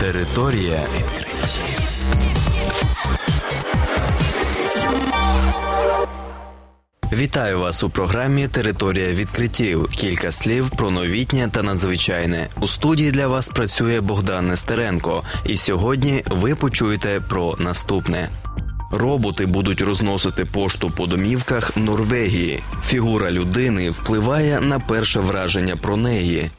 Територія відкриттів. Вітаю вас у програмі Територія відкриттів. Кілька слів про новітнє та надзвичайне. У студії для вас працює Богдан Нестеренко. І сьогодні ви почуєте про наступне. Роботи будуть розносити пошту по домівках Норвегії. Фігура людини впливає на перше враження про неї.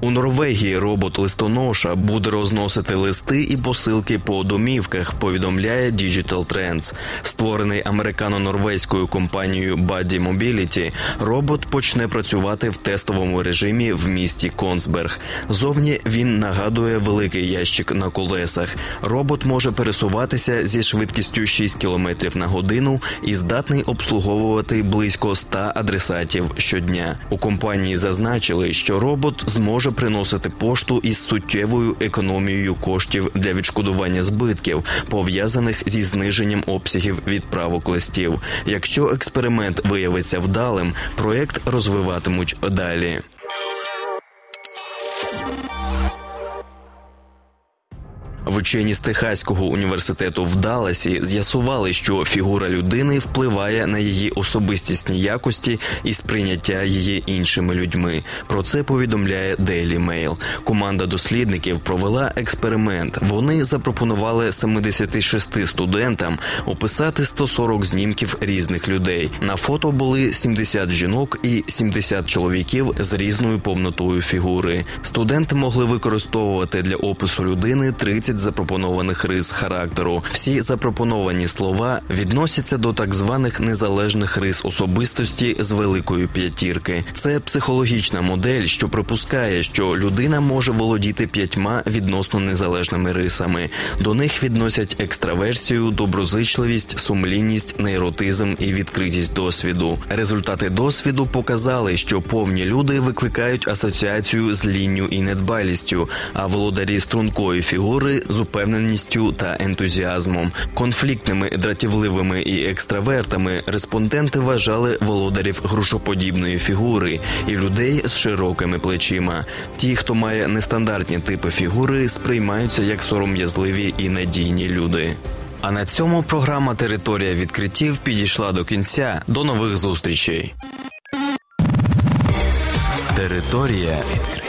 У Норвегії робот листоноша буде розносити листи і посилки по домівках. Повідомляє Digital Trends. Створений американо-норвезькою компанією Buddy Mobility, робот почне працювати в тестовому режимі в місті Консберг. Зовні він нагадує великий ящик на колесах. Робот може пересуватися зі швидкістю 6 км на годину і здатний обслуговувати близько 100 адресатів щодня. У компанії зазначили, що робот зможе приносити пошту із суттєвою економією коштів для відшкодування збитків, пов'язаних зі зниженням обсягів відправок листів. Якщо експеримент виявиться вдалим, проект розвиватимуть далі. Вчені з Техаського університету в Далласі з'ясували, що фігура людини впливає на її особистісні якості і сприйняття її іншими людьми. Про це повідомляє Daily Mail. Команда дослідників провела експеримент. Вони запропонували 76 студентам описати 140 знімків різних людей. На фото були 70 жінок і 70 чоловіків з різною повнотою фігури. Студенти могли використовувати для опису людини 30 запропонованих рис характеру. Всі запропоновані слова відносяться до так званих незалежних рис особистості з великої п'ятірки. Це психологічна модель, що припускає, що людина може володіти п'ятьма відносно незалежними рисами. До них відносять екстраверсію, доброзичливість, сумлінність, нейротизм і відкритість досвіду. Результати досвіду показали, що повні люди викликають асоціацію з лінню і недбалістю, а володарі стрункої фігури з упевненістю та ентузіазмом. Конфліктними, дратівливими і екстравертами респонденти вважали володарів грушоподібної фігури і людей з широкими плечима. Ті, хто має нестандартні типи фігури, сприймаються як сором'язливі і надійні люди. А на цьому програма Територія відкриттів підійшла до кінця. До нових зустрічей. Територія відкриттів.